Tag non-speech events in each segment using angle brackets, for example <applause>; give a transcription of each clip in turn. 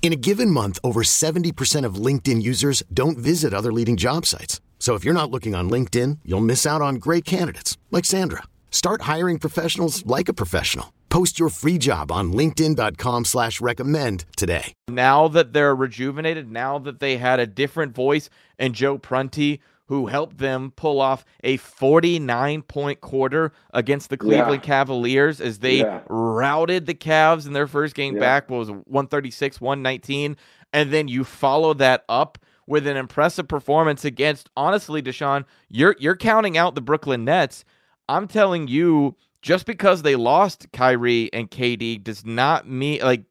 In a given month, over 70% of LinkedIn users don't visit other leading job sites. So if you're not looking on LinkedIn, you'll miss out on great candidates like Sandra. Start hiring professionals like a professional. Post your free job on LinkedIn.com slash recommend today. Now that they're rejuvenated, now that they had a different voice and Joe Prunty, who helped them pull off a 49 point quarter against the Cleveland Yeah. Cavaliers as they Yeah. routed the Cavs in their first game Yeah. back, what was 136, 119. And then you follow that up with an impressive performance against, honestly, Deshaun, you're you're counting out the Brooklyn Nets. I'm telling you, just because they lost Kyrie and KD does not mean like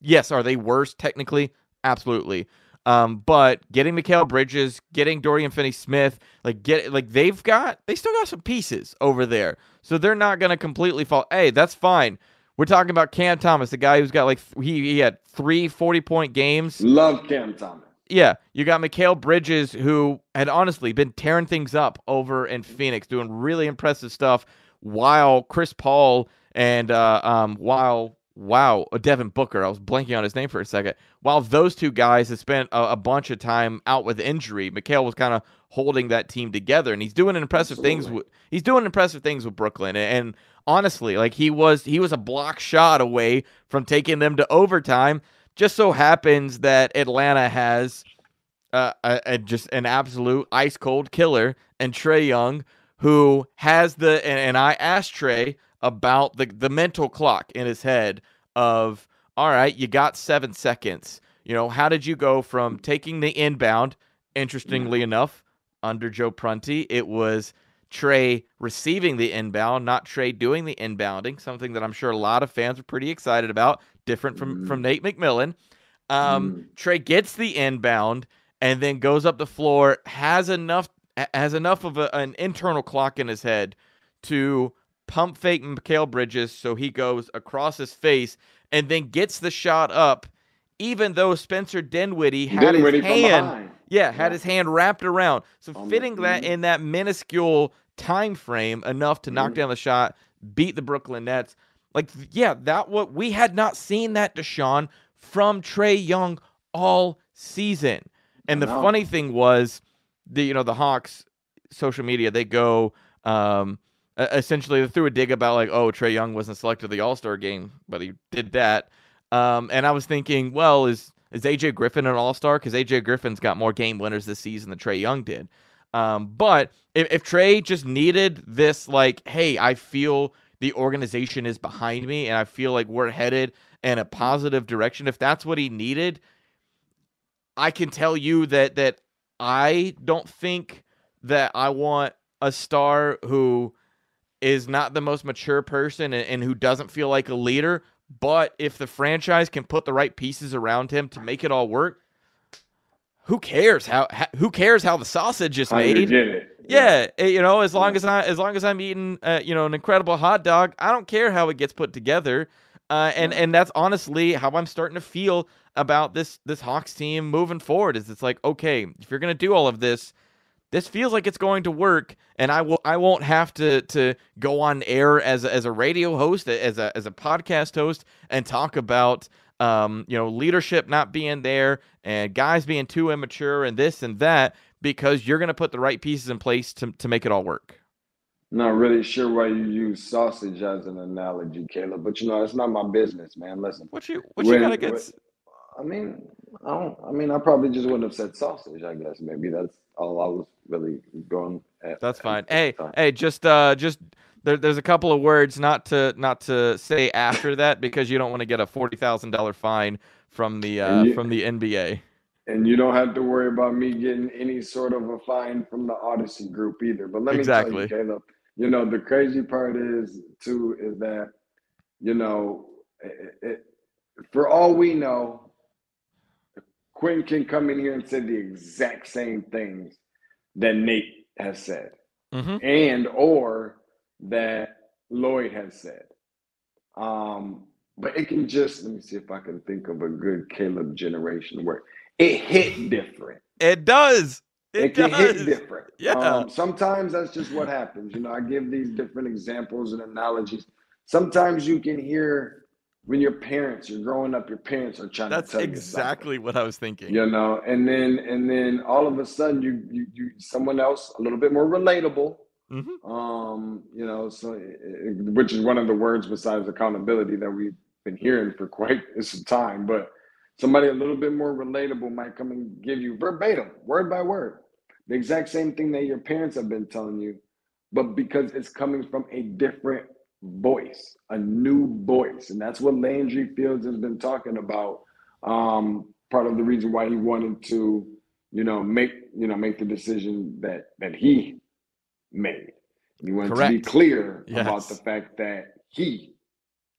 yes, are they worse technically? Absolutely. Um, but getting Mikal Bridges, getting Dorian Finney Smith, like get like they've got they still got some pieces over there. So they're not gonna completely fall. Hey, that's fine. We're talking about Cam Thomas, the guy who's got like he, he had three 40 point games. Love Cam Thomas. Yeah, you got Mikal Bridges, who had honestly been tearing things up over in Phoenix, doing really impressive stuff, while Chris Paul and uh, um, while wow, uh, Devin Booker, I was blanking on his name for a second. While those two guys have spent a, a bunch of time out with injury, Mikal was kind of holding that team together, and he's doing impressive things. With, he's doing impressive things with Brooklyn, and, and honestly, like he was, he was a block shot away from taking them to overtime. Just so happens that Atlanta has uh, a, a- just an absolute ice cold killer, and Trae Young, who has the and, and I asked Trae about the the mental clock in his head of all right, you got seven seconds. You know, how did you go from taking the inbound? Interestingly enough, under Joe Prunty, it was Trae receiving the inbound, not Trae doing the inbounding. Something that I'm sure a lot of fans are pretty excited about. Different from from Nate McMillan. Um, Trae gets the inbound and then goes up the floor. Has enough has enough of a, an internal clock in his head to pump fake Mikal Bridges so he goes across his face and then gets the shot up, even though Spencer Dinwiddie had Dinwiddie his hand. Yeah, had Yeah. his hand wrapped around. So fitting that mhm. in that minuscule time frame enough to knock Mhm. down the shot, beat the Brooklyn Nets. Like, yeah, that what we had not seen that Deshaun from Trae Young all season. And the funny thing was, the you know the Hawks social media they go um e- essentially they threw a dig about like oh Trae Young wasn't selected to the All Star game, but he did that. Um, and I was thinking, well, is is AJ Griffin an All Star? Because AJ Griffin's got more game winners this season than Trae Young did. Um, but if, if Trae just needed this, like, hey, I feel the organization is behind me and I feel like we're headed in a positive direction, if that's what he needed, I can tell you that that I don't think that I want a star who is not the most mature person and, and who doesn't feel like a leader. But if the franchise can put the right pieces around him to make it all work, who cares how, who cares how the sausage is made? Yeah, eh, you know, as long as I as long as I'm eating, uh, you know, an incredible hot dog, I don't care how it gets put together. Uh, and and that's honestly how I'm starting to feel about this this Hawks team moving forward. Is it's like okay, if you're gonna do all of this, this feels like it's going to work, and I will I won't have to to go on air as a, as a radio host, as a as a podcast host, and talk about um you know leadership not being there and guys being too immature and this and that because you're gonna put the right pieces in place to to make it all work. Not really sure why you use sausage as an analogy, Caleb, but you know, it's not my business, man. Listen. What you what you got against? I mean, I don't. I mean, I probably just wouldn't have said sausage. I guess maybe that's all I was really going at. That's fine. the Hey, time. hey, just uh, just there, there's a couple of words not to not to say after that because you don't want to get a forty thousand dollar fine from the uh, you- from the NBA. And you don't have to worry about me getting any sort of a fine from the Audacy group either. But let me tell you, Caleb, you know, the crazy part is too is that, you know, it, it, for all we know, Quin can come in here and say the exact same things that Nate has said. hmm and or that Lloyd has said. Um, but it can just let me see if I can think of a good Caleb generation where it hit different. It does. It, It, can does. hit different. Yeah. Um, sometimes that's just what happens. You know, I give these different examples and analogies. Sometimes you can hear when your parents, you're growing up, your parents are trying That's to tell you exactly what I was thinking. you know and then and then all of a sudden you you, you someone else a little bit more relatable Mhm. um you know so eh, which is one of the words besides accountability that we've been hearing for quite <laughs> some time but somebody a little bit more relatable might come and give you verbatim word by word the exact same thing that your parents have been telling you but because it's coming from a different voice a new voice and that's what landry fields has been talking about um, part of the reason why he wanted to, you know, make you know make the decision that that he made. He wanted to be Correct. clear about the fact that he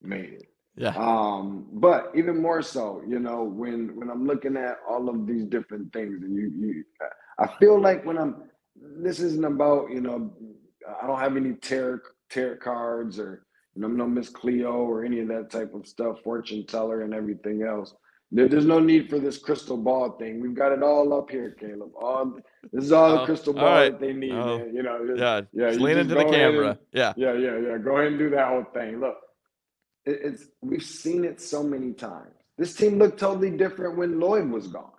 made it. Yeah. Um, but even more so, you know, when when I'm looking at all of these different things, and you you, I feel like when I'm, this isn't about you know, I don't have any tarot tarot cards or you know, no Miss Cleo or any of that type of stuff, fortune teller and everything else. There, there's no need for this crystal ball thing. We've got it all up here, Caleb. All this is all the Oh, crystal ball right. that they need. Oh, man. You know, just- Yeah. yeah. Just lean into the camera. and- yeah. yeah, yeah, yeah. Go ahead and do that whole thing. Look, it, it's we've seen it so many times. This team looked totally different when Lloyd was gone,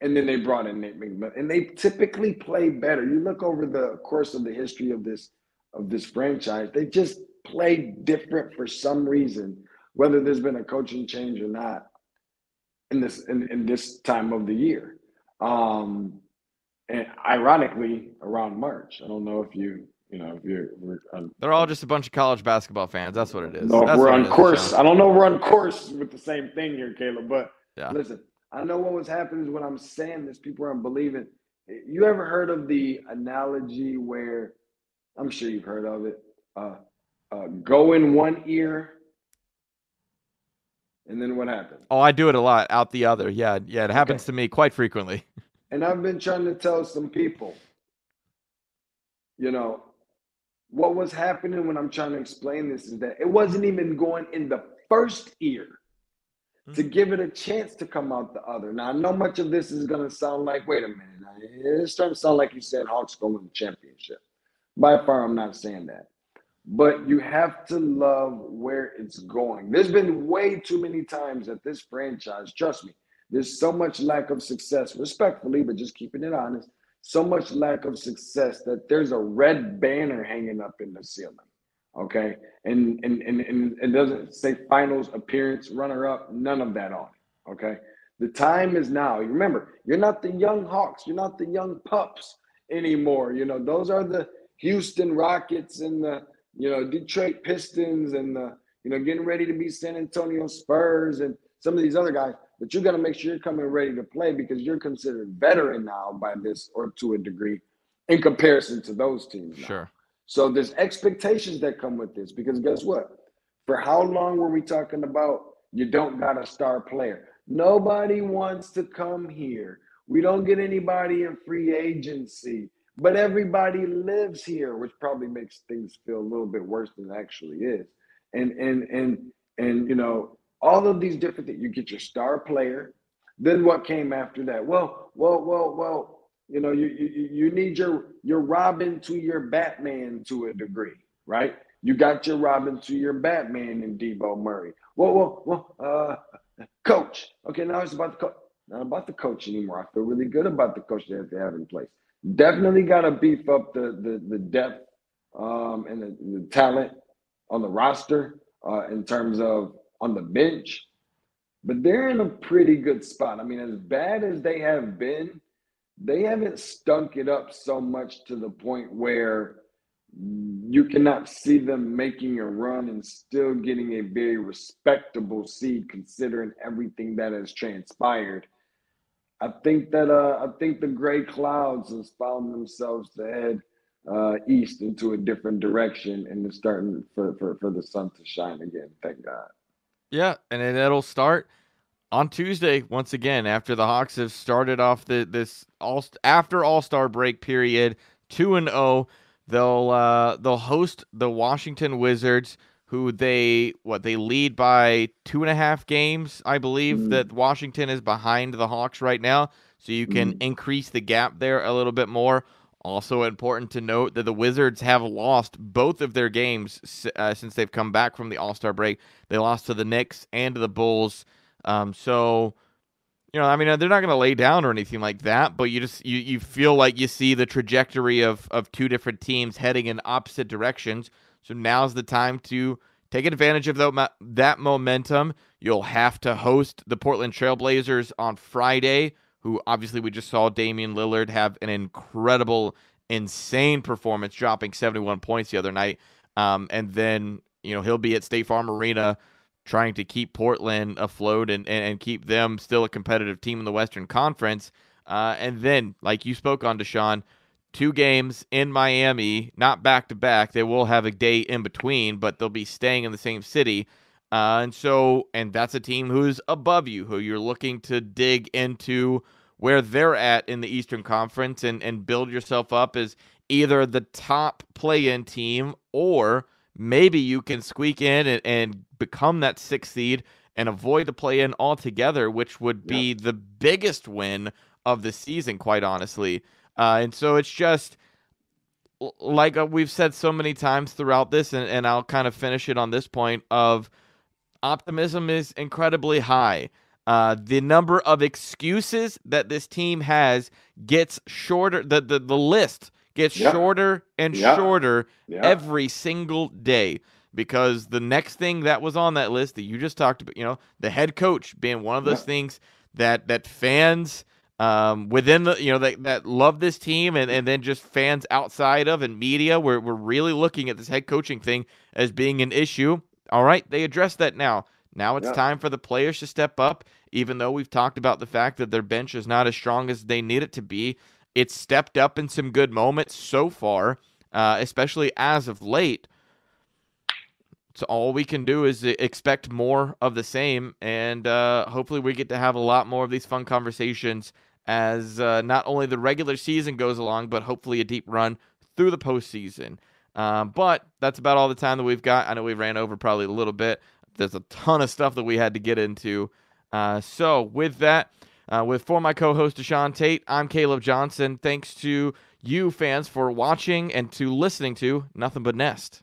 and then they brought in Nate McMillan, and they typically play better. You look over the course of the history of this of this franchise, they just play different for some reason, whether there's been a coaching change or not. In this in, in this time of the year, um, and ironically around March. I don't know if you you know if you're we're on, They're all just a bunch of college basketball fans. That's what it is. no, That's we're on course. I don't know we're on course with the same thing here, Caleb. But Yeah. listen, I know what was happening is when I'm saying this, people aren't believing. You ever heard of the analogy where I'm sure you've heard of it? Uh, uh, go in one ear, and then what happens? Oh, I do it a lot. Out the other. Yeah. Yeah. It happens Okay. to me quite frequently. <laughs> And I've been trying to tell some people, you know, what was happening when I'm trying to explain this is that it wasn't even going in the first ear to give it a chance to come out the other. Now, I know much of this is going to sound like, wait a minute, it's starting to sound like you said Hawks going to the championship. By far, I'm not saying that. But you have to love where it's going. There's been way too many times that this franchise, trust me, there's so much lack of success, respectfully, but just keeping it honest, so much lack of success that there's a red banner hanging up in the ceiling. Okay. And and and, and it doesn't say finals appearance, runner up, none of that on it. Okay. The time is now. Remember, you're not the young Hawks, you're not the young pups anymore. You know, those are the Houston Rockets and the you know Detroit Pistons and the you know getting ready to be San Antonio Spurs and some of these other guys. But you got to make sure you're coming ready to play because you're considered veteran now by this or to a degree in comparison to those teams. now. Sure. So there's expectations that come with this because guess what? For how long were we talking about you don't got a star player? Nobody wants to come here. We don't get anybody in free agency, but everybody lives here, which probably makes things feel a little bit worse than it actually is. And and and and you know, all of these different things. You get your star player. Then what came after that? Well, well, well, well, you know, you you, you need your your Robin to your Batman to a degree, right? You got your Robin to your Batman in Debo Murray. Well, well, well, uh, coach. Okay, now it's about the coach. Not about the coach anymore. I feel really good about the coach that they have in place. Definitely got to beef up the the, the depth um, and the, the talent on the roster uh, in terms of on the bench. But they're in a pretty good spot. I mean, as bad as they have been, they haven't stunk it up so much to the point where you cannot see them making a run and still getting a very respectable seed considering everything that has transpired. I think that uh, I think the gray clouds has found themselves to head uh, east into a different direction, and it's starting for, for, for the sun to shine again. Thank God. Yeah, and it'll start on Tuesday once again after the Hawks have started off the this all after All Star break period two and zero. Oh, they'll uh, they'll host the Washington Wizards, who they what they lead by two and a half games. I believe mm. that Washington is behind the Hawks right now, so you can mm. increase the gap there a little bit more. Also important to note that the Wizards have lost both of their games uh, since they've come back from the All Star break. They lost to the Knicks and to the Bulls. Um, so, you know, I mean, they're not going to lay down or anything like that, but you just you, you feel like you see the trajectory of of two different teams heading in opposite directions. So now's the time to take advantage of that momentum. You'll have to host the Portland Trailblazers on Friday who obviously we just saw Damian Lillard have an incredible, insane performance, dropping 71 points the other night. Um, and then, you know, he'll be at State Farm Arena trying to keep Portland afloat and, and, and keep them still a competitive team in the Western Conference. Uh, and then, like you spoke on, Deshaun, two games in Miami, not back to back. They will have a day in between, but they'll be staying in the same city. Uh, and so, and that's a team who's above you, who you're looking to dig into where they're at in the Eastern Conference and, and build yourself up as either the top play in team or maybe you can squeak in and, and become that sixth seed and avoid the play in altogether, which would be the biggest win of the season, quite honestly. Uh, and so it's just like uh, we've said so many times throughout this, and, and I'll kind of finish it on this point of optimism is incredibly high. Uh, the number of excuses that this team has gets shorter. The the, the list gets yeah. shorter and yeah. shorter yeah. every single day because the next thing that was on that list that you just talked about, you know, the head coach being one of those things that that fans um, within the you know that, that love this team and, and then just fans outside of and media we're, we're really looking at this head coaching thing as being an issue all right they address that now now it's time for the players to step up even though we've talked about the fact that their bench is not as strong as they need it to be. It's stepped up in some good moments so far, uh, especially as of late. So all we can do is expect more of the same, and uh, hopefully we get to have a lot more of these fun conversations as uh, not only the regular season goes along, but hopefully a deep run through the postseason. Um, but that's about all the time that we've got. I know we ran over probably a little bit. There's a ton of stuff that we had to get into. Uh, so, with that, uh, with for my co-host Deshaun Tate, I'm Caleb Johnson. Thanks to you fans for watching and to listening to Nothing But Nest.